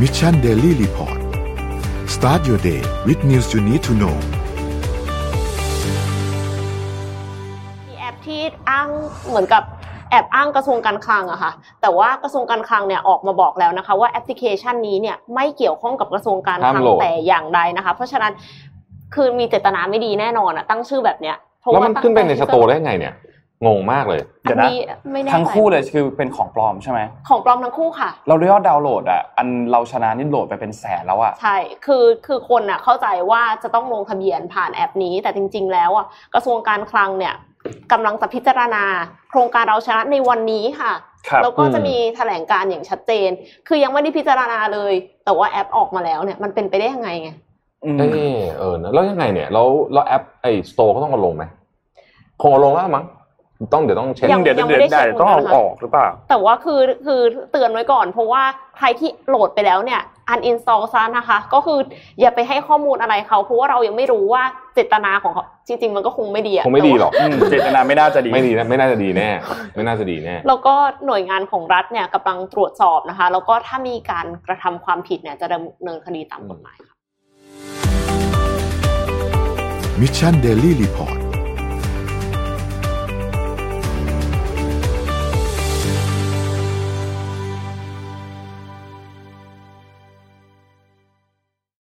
Mission Daily Report start your day with news you need to know มีแอปที่อ้างเหมือนกับแอบอ้างกระทรวงการคลังอะค่ะ แต่ว่ากระทรวงการคลังเนี่ยออกมาบอกแล้วนะคะ ว่าแอปพลิเคชันนี้เนี่ยไม่เกี่ยวข้องกับกระทรวงการคลัห้ามโหลดแต่อย่างใดนะคะ เพราะฉะนั้นคือมีเจตนาไม่ดีแน่นอนอะตั้งชื่อแบบเนี้ยเพราะแล้วว่ามันขึ้นไปใน store ได้ไงเนี่ย งงมากเลยอันนี้ไม่แน่ใจทั้งคู่เลยคือเป็นของปลอมใช่ไหมของปลอมทั้งคู่ค่ะ เรายอดดาวน์โหลดอะอันเราชนะนี่โหลดไปเป็นแสนแล้วอะใช่คือคือคนอะเข้าใจว่าจะต้องลงทะเบียนผ่านแอปนี้แต่จริง ๆ แล้วอะกระทรวงการคลังเนี่ยกำลังจะพิจารณา โครงการเราชนะในวันนี้ค่ะครับแล้วก็อืมจะมีแถลงการณ์อย่างชัดเจน คือยังไม่ได้พิจารณาเลย แต่ว่าแอปออกมาแล้วเนี่ยมันเป็นไปได้ยังไงไงอืมเออเออนะแล้วยังไงเนี่ยแล้วแล้วแอปไอ้ store เขาต้องมาลงไหมคงเอาลงแล้วมั้ง ต้องเดี๋ยวต้องเช็คยังเดี๋ยวยังไม่เดี๋ยวได้ได้เช็คต้องเอาเหมือนกันนะคะออกหรือเปล่า แต่ว่าคือคือเตือนไว้ก่อนเพราะว่าใครที่โหลดไปแล้วเนี่ย uninstall ซะนะคะ ก็คืออย่าไปให้ข้อมูลอะไรเขาเพราะว่าเรายังไม่รู้ว่าเจตนาของเขาจริง ๆ มันก็คงไม่ดีอะคงไม่ดีหรอกอืมเจตนาไม่น่าจะดีไม่ดีนะไม่น่าจะดีแน่ไม่น่าจะดีแน่แล้วก็หน่วยงานของรัฐเนี่ยกำลังตรวจสอบนะคะ แล้วก็ถ้ามีการกระทำความผิดเนี่ยจะดำเนินคดีตามกฎหมายค่ะมิชชันเดลี่รีพอร์ต